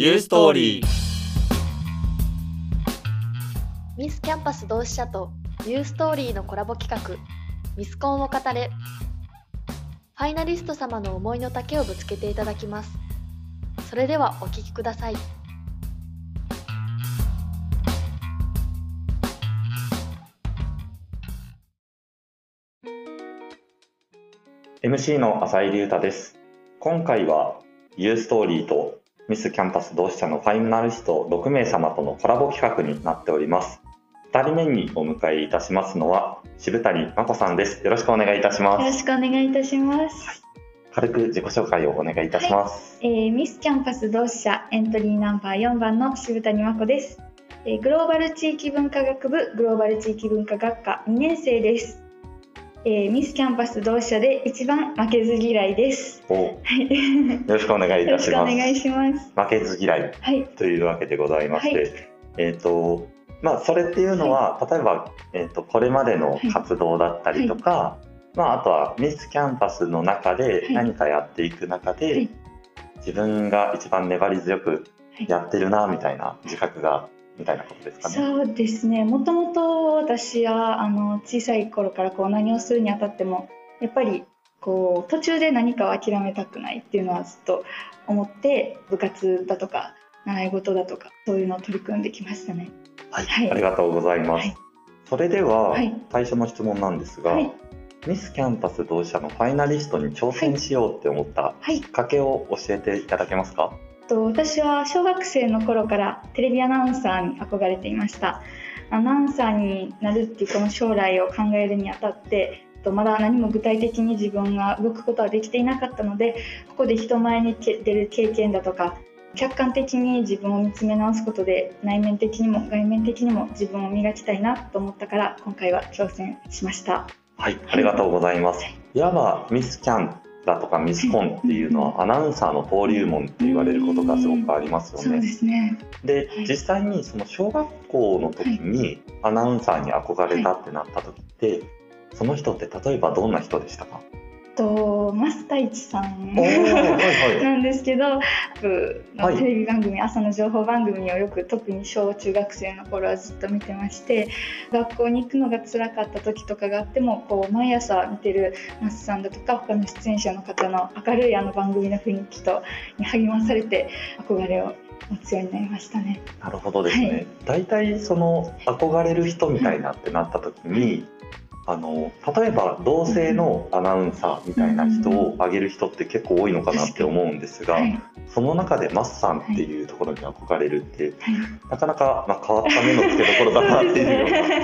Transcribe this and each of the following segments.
ユーストーリー。ミスキャンパス同志社とユーストーリーのコラボ企画。ミスコンを語れ。ファイナリスト様の思いの丈をぶつけていただきます。それではお聞きください。MC の浅井隆太です。今回はユーストーリーとミスキャンパス同志社のファイナリスト6名様とのコラボ企画になっております2人目にお迎えいたしますのは渋谷真子さんですよろしくお願いいたしまよろすしくお願いいたします。軽く自己紹介をお願いいたします、えーミスキャンパス同志社エントリーナンバー4番の渋谷真子です。えーグローバル地域文化学部グローバル地域文化学科2年生です。えーミスキャンパス同志社で一番負けず嫌いです。お。はい。よろしくお願いいよろしくおたします願いします。負けず嫌いはい。というわけでございまして、はい。えっ、とまあそれっていうのは、例えば、えー、とこれまでの活動だったりとか、まあ、あとはミスキャンパスの中でい。何かやっていく中で、はい。自分が一番粘り強くはい。やってるなみたいな自覚がみたいなことですかね。そうですね。もともと私はあの小さい頃からこう何をするにあたってもやっぱりこう途中で何かを諦めたくないっていうのはずっと思って部活だとか習い事だとかそういうのを取り組んできましたね。はい、はいありがとうございます。はいそれでは、はい最初の質問なんですが、はいミスキャンパス同志社のファイナリストに挑戦しようって思ったはいきっかけを教えていただけますか？と私は小学生の頃からテレビアナウンサーに憧れていました。アナウンサーになるっていうこの将来を考えるにあたってとまだ何も具体的に自分が動くことはできていなかったのでここで人前に出る経験だとか客観的に自分を見つめ直すことで内面的にも外面的にも自分を磨きたいなと思ったから今回は挑戦しました。はい、ありがとうございます。い。わばミスキャンだとかミスコンっていうのはアナウンサーの登竜門って言われることがすごくありますよそうでね。はい。実際にその小学校の時にアナウンサーに憧れたってなった時ってその人って例えばどんな人でしたか？と増田一さん。なんですけど、はい。テレビ番組、朝の情報番組をよく特に小中学生の頃はずっと見てまして学校に行くのが辛かった時とかがあってもこう毎朝見てる那須さんだとか他の出演者の方の明るいあの番組の雰囲気とに励まされて憧れを持つようになりましたね。なるほどですね、はい。大体その憧れる人みたいなってなった時に、あの例えば同性のアナウンサーみたいな人を挙げる人って結構多いのかなって思うんですが、はい、その中でマスさんっていうところに憧れるって、はい。なかなか、まあ、変わった目の付けどころだなっていうような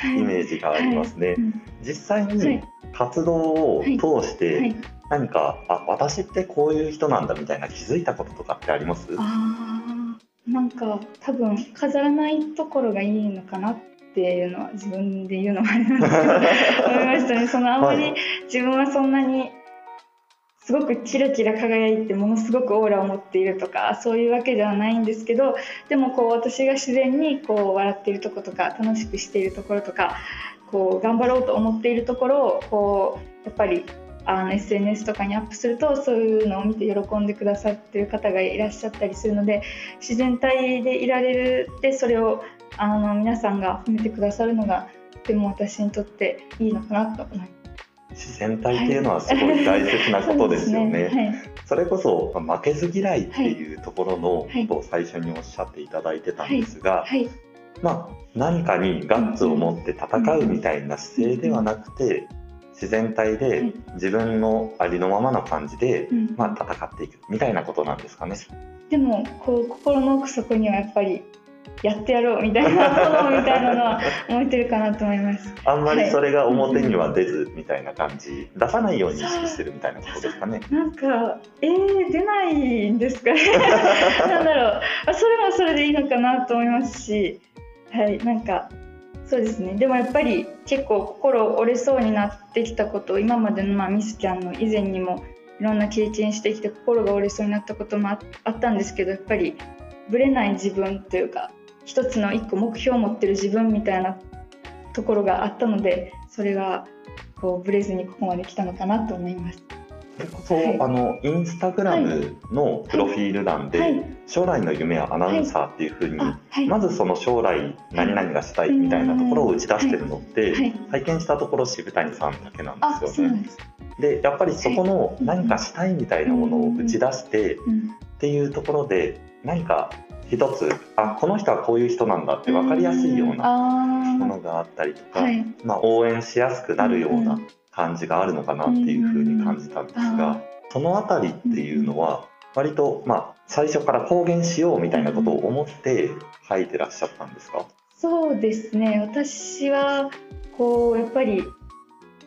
はい。イメージがありますね。うん。実際はにい。活動を通してはい。何か、あ私ってこういう人なんだみたいな気づいたこととかってあります？なんか多分飾らないところがいいのかなっていうのは自分で言うのもあれなんですけど思いましたね。そのあんまりはい。自分はそんなにすごくキラキラ輝いてものすごくオーラを持っているとかそういうわけではないんですけどでもこう私が自然にこう笑っているとことか楽しくしているところとかこう頑張ろうと思っているところをこうやっぱりあの SNS とかにアップするとそういうのを見て喜んでくださってる方がいらっしゃったりするので自然体でいられるでそれをあの皆さんが褒めてくださるのがとても私にとっていいのかなと思います。自然体っていうのはすごい大切なことですよね。そうですそれこそまあ負けず嫌いっていうところのはい。ことを最初におっしゃっていただいてたんですが、はい、はい、まあ、何かにガッツを持って戦うみたいな姿勢ではなくて自然体はでい自分のありのままの感じで、うん。まあ、戦っていくみたいなことなんですかね。でもこう心の奥底にはやっぱりやってやろうみたいな 炎みたいなのは思ってるかなと思います。あんまりそれが表には出ずみたいな感じ、出さないように意識してるみたいなことですかね。なんかえー、出ないんですかね。なんだろう。あそれもそれでいいのかなと思いますしはい。なんかそうですねでもやっぱり結構心折れそうになってきたことを今までの、まあ、ミスキャンの以前にもいろんな経験してきて心が折れそうになったこともああったんですけどやっぱりぶれない自分というか一つの一個目標を持ってる自分みたいなところがあったのでそれがこうぶれずにここまで来たのかなと思います。そう、はい。あのインスタグラムのプロフィール欄で、はい。将来の夢はアナウンサーっていうふうに、まずその将来何々がしたいみたいなところを打ち出してるのって、はい。拝見したところ渋谷さんだけなんあですよね。でやっぱりそこの何かしたいみたいなものを打ち出してうんっていうところで何か一つあこの人はこういう人なんだって分かりやすいようなものがあったりとか、まあ、応援しやすくなるようなん感じがあるのかなっていうふうに感じたんですあがそのあたりっていうのは割とまあ最初から公言しようみたいなことを思って書いてらっしゃったんですか？そうですね。私はこうやっぱり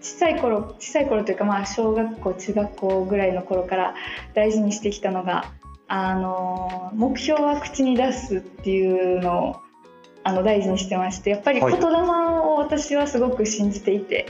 小さい頃小さい頃というかまあ小学校中学校ぐらいの頃から大事にしてきたのがあの目標は口に出すっていうのをあの大事にしてましてやっぱりはい。言霊を私はすごく信じていて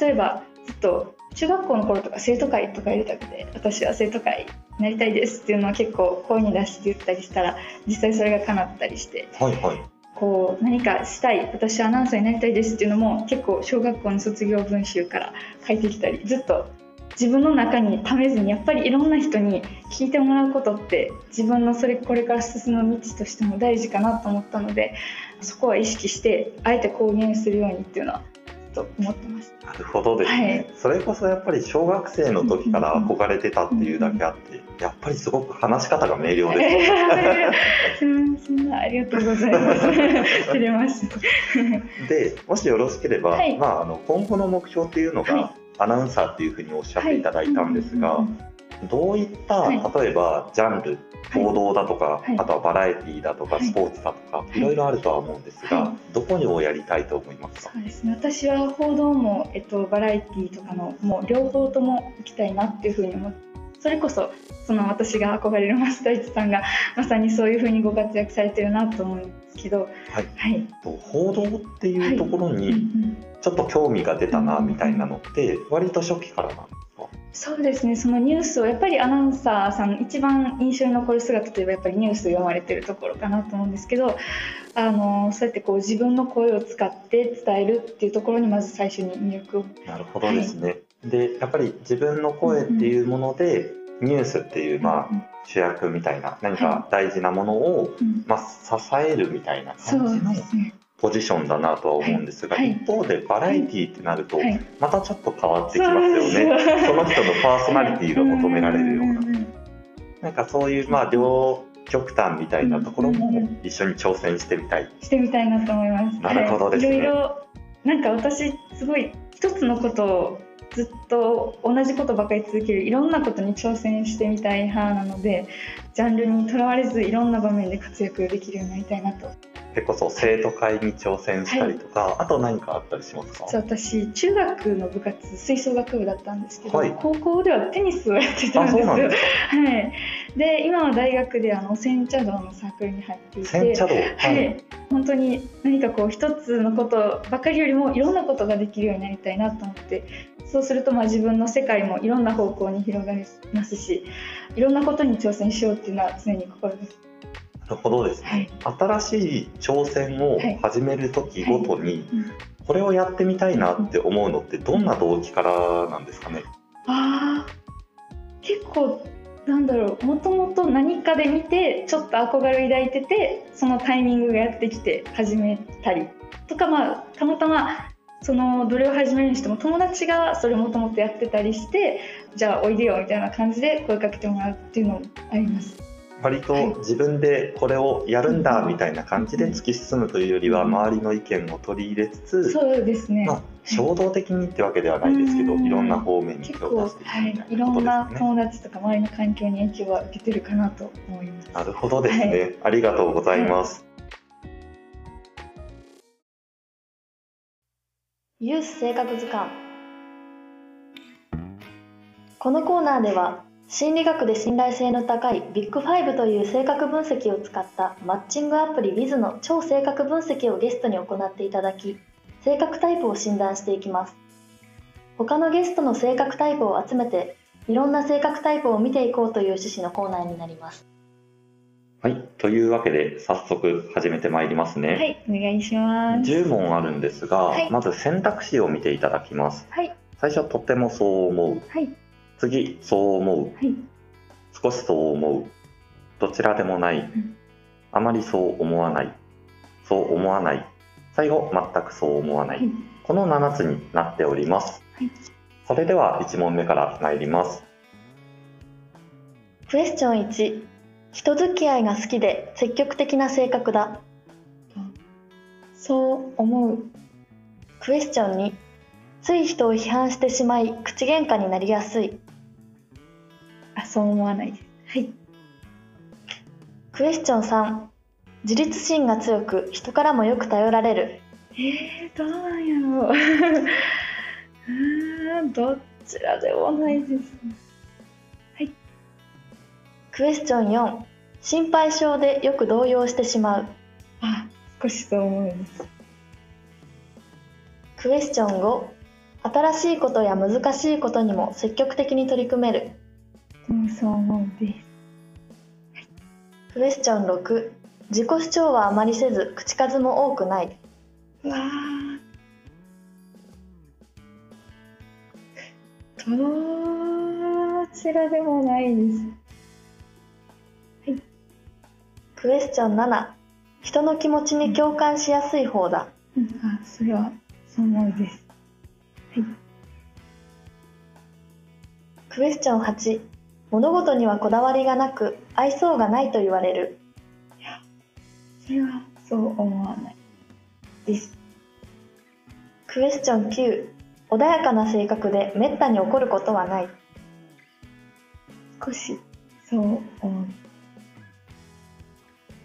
例えばずっと中学校の頃とか生徒会とかやりたくて私は生徒会になりたいですっていうのは結構声に出して言ったりしたら実際それが叶ったりしてはいはい。こう何かしたい私はアナウンサーになりたいですっていうのも結構小学校の卒業文集から書いてきたりずっと自分の中にためずにやっぱりいろんな人に聞いてもらうことって自分のそれこれから進む道としても大事かなと思ったのでそこは意識してあえて公言するようにっていうのはと思ってました。なるほどですね、それこそやっぱり小学生の時から憧れてたっていうだけあってやっぱりすごく話し方が明瞭ですうんそん。なありがとうございます。照れます。でもしよろしければ、はい。まあ、あの今後の目標っていうのが、はい。アナウンサーっていうふうにおっしゃっていただいたんですが、どういった、はい。例えばジャンル報道だとか、はい。あとはバラエティーだとか、はい。スポーツだとか、い。いろいろあるとは思うんですが、はどこをやりたいと思いますか？そうですね。私は報道も、えっと、バラエティーとかのもう両方とも行きたいなっていうふうに思ってそれこそその私が憧れる増田一さんが まさにそういうふうにご活躍されてるなと思うんですけど、はい。はい。と報道っていうところにんちょっと興味が出たなみたいなのって割と初期からなんでそうですね。そのニュースをやっぱりアナウンサーさん一番印象に残る姿といえばやっぱりニュース読まれてるところかなと思うんですけどあのそうやってこう自分の声を使って伝えるっていうところにまず最初に魅力を。なるほどですね。でやっぱり自分の声っていうもので、ニュースっていう、まあ、主役みたいな何か大事なものを、うん。まあ、支えるみたいな感じのですねポジションだなとは思うんですが、はい一方でバラエティーってなると、はいまたちょっと変わってきますよね。そうですその人のパーソナリティが求められるような。なんかそういう、まあ、両極端みたいなところも一緒に挑戦してみたい。してみたいなと思います。なるほどですねはい、いろいろなんか私すごい一つのことをずっと同じことばかり続けるいろんなことに挑戦してみたい派なのでジャンルにとらわれずいろんな場面で活躍できるようになりたいなと結構そう生徒会に挑戦したりとか、あと何かあったりしますか？私中学の部活吹奏楽部だったんですけど、はい。高校ではテニスをやってたんあですよ。はい、で今は大学であの煎茶道のサークルに入っていて煎茶道はい、本当に何かこう一つのことばかりよりもいろんなことができるようになりたいなと思ってそうするとまあ自分の世界もいろんな方向に広がりますしいろんなことに挑戦しようっていうのは常に心です。なるほどですね。はい新しい挑戦を始める時ごとに、うんこれをやってみたいなって思うのってどんな動機からなんですかね？あー結構なんだろうもともと何かで見てちょっと憧れを抱いててそのタイミングがやってきて始めたりとかまあたまたまそのどれを始めるにしても友達がそれもともとやってたりしてじゃあおいでよみたいな感じで声かけてもらうっていうのもあります。割と自分でこれをやるんだみたいな感じで突き進むというよりは周りの意見を取り入れつつ、そうですね、まあ、衝動的にってわけではないですけど、うん。いろんな方面に手結構、を出していくはいみた、いなことい。ろんな。友達とか周りの環境に影響は受けてるかなと思います。なるほどですね、はい。ありがとうございます。ユース生活図鑑このコーナーでは心理学で信頼性の高いビッグファイブという性格分析を使ったマッチングアプリ Wiz の超性格分析をゲストに行っていただき性格タイプを診断していきます他のゲストの性格タイプを集めていろんな性格タイプを見ていこうという趣旨のコーナーになりますはい、というわけで早速始めてまいりますね。はい、お願いします。10問あるんですが、はいまず選択肢を見ていただきます。はい最初とってもそう思う、はい、次そう思う。はい。少しそう思う。どちらでもない。ん。あまりそう思わない。そう思わない。最後全くそう思わない、はい。この7つになっております、はい。それでは1問目から参ります。クエスチョン1人付き合いが好きで積極的な性格だ。そう思う。クエスチョン2つい人を批判してしまい口喧嘩になりやすいあそう思わないです。はい。クエスチョン3自立心が強く人からもよく頼られる。えー、どうなんやろう。うーんどちらでもないですクエスチョン4心配性でよく動揺してしまう。あ少しそう思います。クエスチョン5新しいことや難しいことにも積極的に取り組めるうんそう思うです。クエスチョン6自己主張はあまりせず口数も多くない。うわー。どちらでもないです。クエスチョン7人の気持ちに共感しやすい方だ。うんあそれはそう思うです。クエスチョン8物事にはこだわりがなく愛想がないと言われる。それはそう思わない。ですクエスチョン9穏やかな性格でめったに怒ることはない。少しそう思う。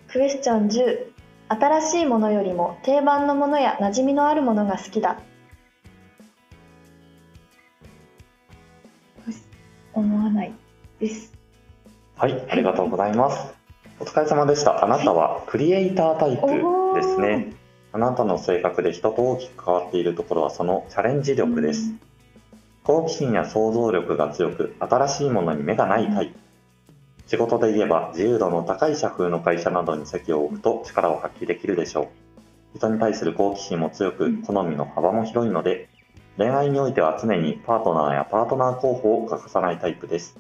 クエスチョン10新しいものよりも定番のものや馴染みのあるものが好きだ。思わないです。はいありがとうございます。お疲れ様でした。あなたはクリエイタータイプですね。あなたの性格で人と大きく変わっているところはそのチャレンジ力です。好奇心や想像力が強く新しいものに目がないタイプ。仕事で言えば自由度の高い社風の会社などに席を置くと力を発揮できるでしょう。人に対する好奇心も強く好みの幅も広いので恋愛においては常にパートナーやパートナー候補を欠かさないタイプです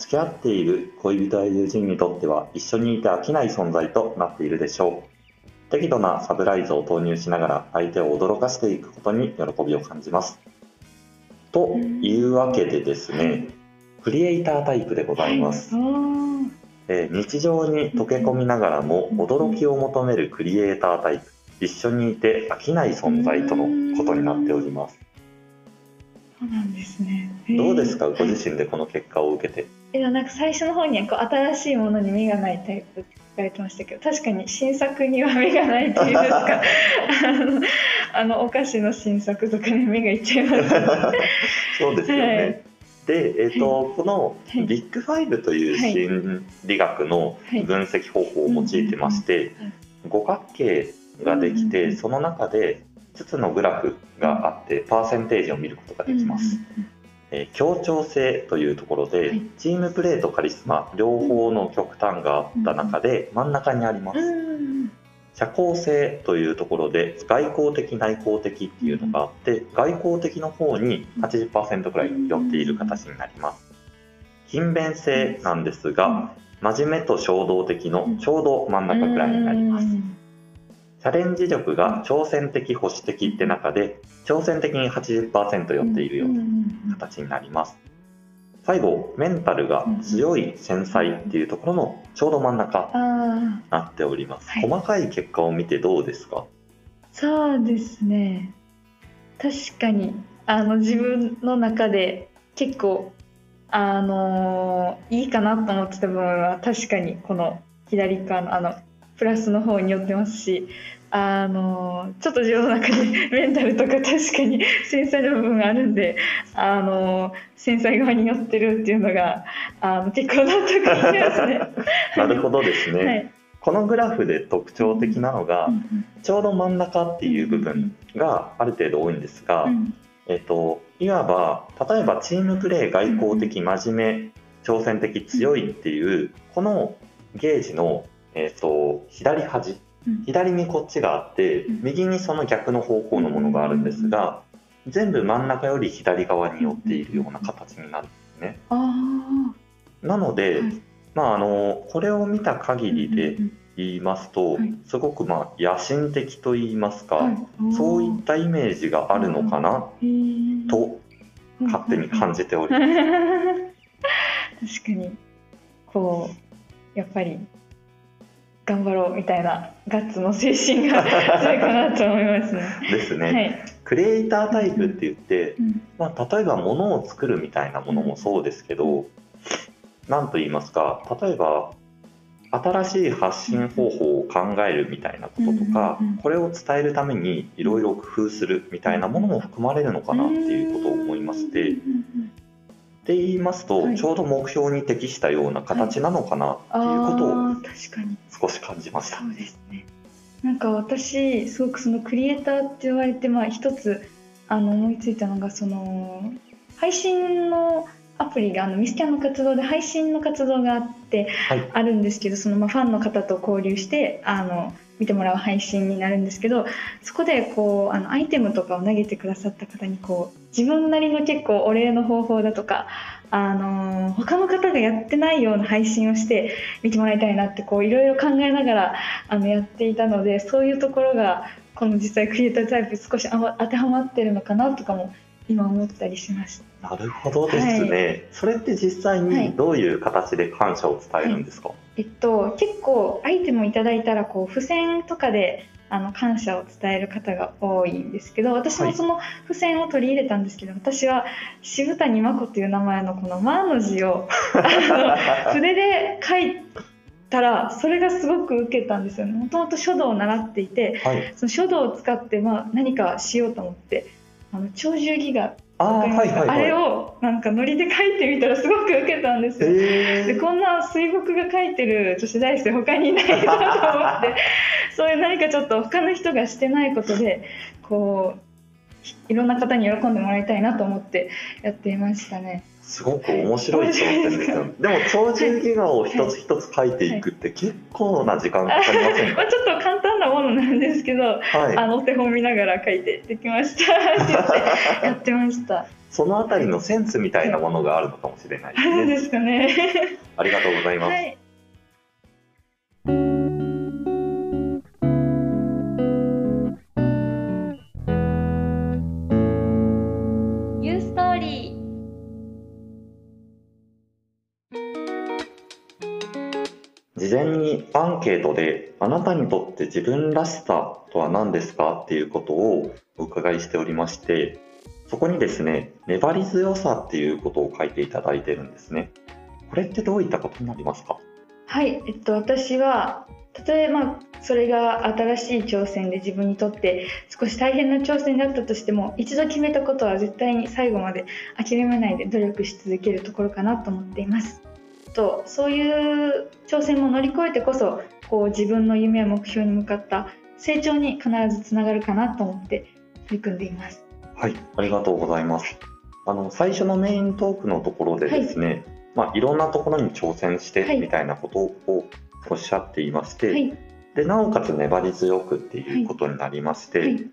付き合っている恋人や友人にとっては一緒にいて飽きない存在となっているでしょう。適度なサプライズを投入しながら相手を驚かしていくことに喜びを感じます。というわけでですねクリエイタータイプでございます、えー日常に溶け込みながらも驚きを求めるクリエイタータイプ。一緒にいて飽きない存在とのことになっております。そうなんですね。どうですか？えーご自身でこの結果を受けてえなんか最初の方にはこう新しいものに目がないタイプって書かれてましたけど確かに新作には目がないっていうんですか。あのあのお菓子の新作とかに目がいっちゃいます。そうですよね、はい。で、えーとこのはい。ビッグファイブというはい心理学のはい。分析方法を用いてましてうんうん五角形ができうんうんてその中で5つのグラフがあってパーセンテージを見ることができます、えー協調性というところで、はい。チームプレーとカリスマ両方の極端があった中で真ん中にあります、社交性というところで外交的内向的っていうのがあって外交的の方に80%くらい寄っている形になります。勤勉性なんですが真面目と衝動的のちょうど真ん中くらいになります。うんチャレンジ力が挑戦的保守的って中で挑戦的に80%寄っているような形になります。最後メンタルが強い繊細っていうところのちょうど真ん中ああになっております。はい。細かい結果を見てどうですか？そうですね。確かにあの自分の中で結構あのいいかなと思ってた部分は確かにこの左側のあのプラスの方に寄ってますしあのちょっと自分の中で メンタルとか確かに繊細な部分があるんであの繊細側に寄ってるっていうのがあの結構納得いきますね。なるほどですね、はい。このグラフで特徴的なのが、うんちょうど真ん中っていう部分がある程度多いんですが、うんえっと、いわば例えばチームプレー外交的真面目挑戦的強いっていうこのゲージの、えっと、左端。うん。左にこっちがあってうん。右にその逆の方向のものがあるんですが全部真ん中より左側に寄っているような形になね。あなので、はい。まああのこれを見た限ーりで言いますと、はい。すごくまあ野心的と言いますか、はい。そういったイメージがあるのかなと勝手に感じております。確かに。こうやっぱり頑張ろうみたいなガッツの精神が 強いかなと思いますね。ですね、はい。クリエイタータイプって言って、うん。まあ、例えば物を作るみたいなものもそうですけど、何と言いますか例えば新しい発信方法を考えるみたいなこととか、うんうんうんこれを伝えるためにいろいろ工夫するみたいなものも含まれるのかなっていうことを思いまして、うんっうんうん。て言いますと、はい。ちょうど目標に適したような形なのかなっていうことをああ確かに少し感じました。そうですね。なんか私すごくそのクリエイターって言われてまあ一つあの思いついたのがその配信のアプリがあのミスキャンの活動で配信の活動があってはいあるんですけどそのまあファンの方と交流してあの見てもらう配信になるんですけどそこでこうあのアイテムとかを投げてくださった方にこう自分なりの結構お礼の方法だとかあの他の方がやってないような配信をして見てもらいたいなってこういろいろ考えながらあのやっていたのでそういうところがこの実際クリエイタータイプ少し当てはまってるのかなとかも今思ったりしました。なるほどですね、それって実際にどういう形で感謝を伝えるんですか、えっと、結構アイテムをいただいたらこう付箋とかであの感謝を伝える方が多いんですけど私はい。もその付箋を取り入れたんですけど、私は渋谷真子という名前のこの「マ」の字を 筆で書いたらそれがすごく受けたんですよね。もともと書道を習っていてはい、その書道を使ってまあ何かしようと思ってあの鳥獣戯画あはいはいはいあれをなんかノリで書いてみたらすごく受けたんですよ。えでこんな水墨が描いてる女子大生他にいないなと思って そういう何かちょっと他の人がしてないことでこういろんな方に喜んでもらいたいなと思ってやっていましたね。すごく面白い挑戦ですよね。でも鳥獣戯画を一つ一つ書いていくって結構な時間かかりませんか？まあ、ちょっと簡単なものなんですけど、はいあのお手本見ながら書いてできました やってました。そのあたりのセンスみたいなものがあるのかもしれないですね。ですかね。ありがとうございます。はい。アンケートであなたにとって自分らしさとは何ですかっていうことをお伺いしておりましてそこにですね粘り強さっていうことを書いていただいてるんですねこれってどういったことになりますか？はい、えっと、私はたとえまそれが新しい挑戦で自分にとって少し大変な挑戦だったとしても一度決めたことは絶対に最後まで諦めないで努力し続けるところかなと思っています。とそういう挑戦も乗り越えてこそこう自分の夢や目標に向かった成長に必ずつながるかなと思って取り組んでいます。はい。ありがとうございます。あの最初のメイントークのところでですね、いまあ、いろんなところに挑戦してはい。みたいなことをおっしゃっていまして、はい、でなおかつ粘り強くっていうことになりまして、はい、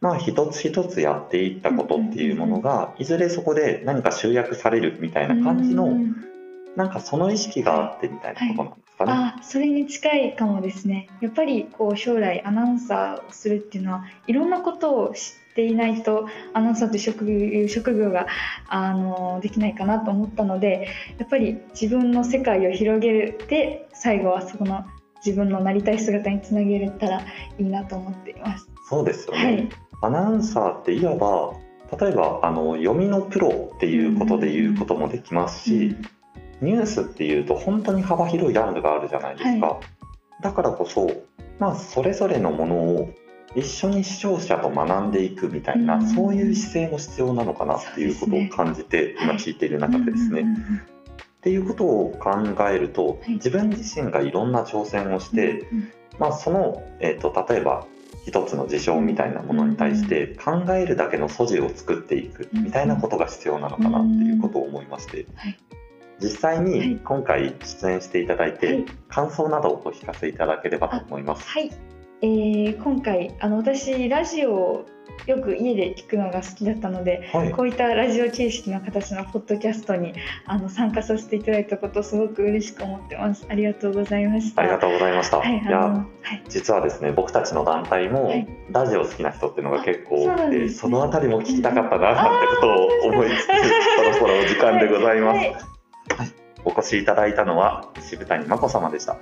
まあ一つ一つやっていったことっていうものがいずれそこで何か集約されるみたいな感じのうんなんかその意識があってみたいなことなんですかね。あそれに近いかもですね。やっぱりこう将来アナウンサーをするっていうのはいろんなことを知っていないとアナウンサーという職業があのできないかなと思ったのでやっぱり自分の世界を広げて最後はそこの自分のなりたい姿につなげれたらいいなと思っています。そうですよね、はい、アナウンサーっていわば例えばあの読みのプロっていうことで言うこともできますし、ニュースっていうと本当に幅広いジャンルがあるじゃないですか、だからこそ、まあ、それぞれのものを一緒に視聴者と学んでいくみたいな、うん。そういう姿勢も必要なのかなっていうことを感じて、今聞いている中でですね、うんうんうんっていうことを考えると、い。自分自身がいろんな挑戦をして、うんまあ、その、えー、と例えば一つの事象みたいなものに対して考えるだけの素地を作っていくみたいなことが必要なのかなっていうことを思いまして、はい実際はい。に今回出演していただいて、はい。感想などをお聞かせいただければと思います。はい。えー今回あの私ラジオをよく家で聞くのが好きだったので、はい。こういったラジオ形式の形のポッドキャストにあの参加させていただいたことすごく嬉しく思ってます。ありがとうございました。ありがとうございました。はい、いやはい、実はですね僕たちの団体もはい。ラジオ好きな人っていうのが結構多くてあそね。そのあたりも聞きたかったななんてことを思いつつそろそろお時間でございます、はいお越しいただいたのは渋谷真子様でした、い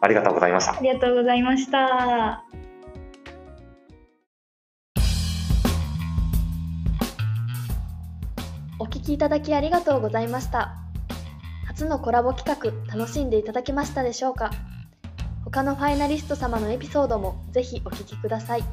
ありがとうございましたありがとうございました。お聞きいただきありがとうございました。初のコラボ企画楽しんでいただけましたでしょうか？他のファイナリスト様のエピソードもぜひお聞きください。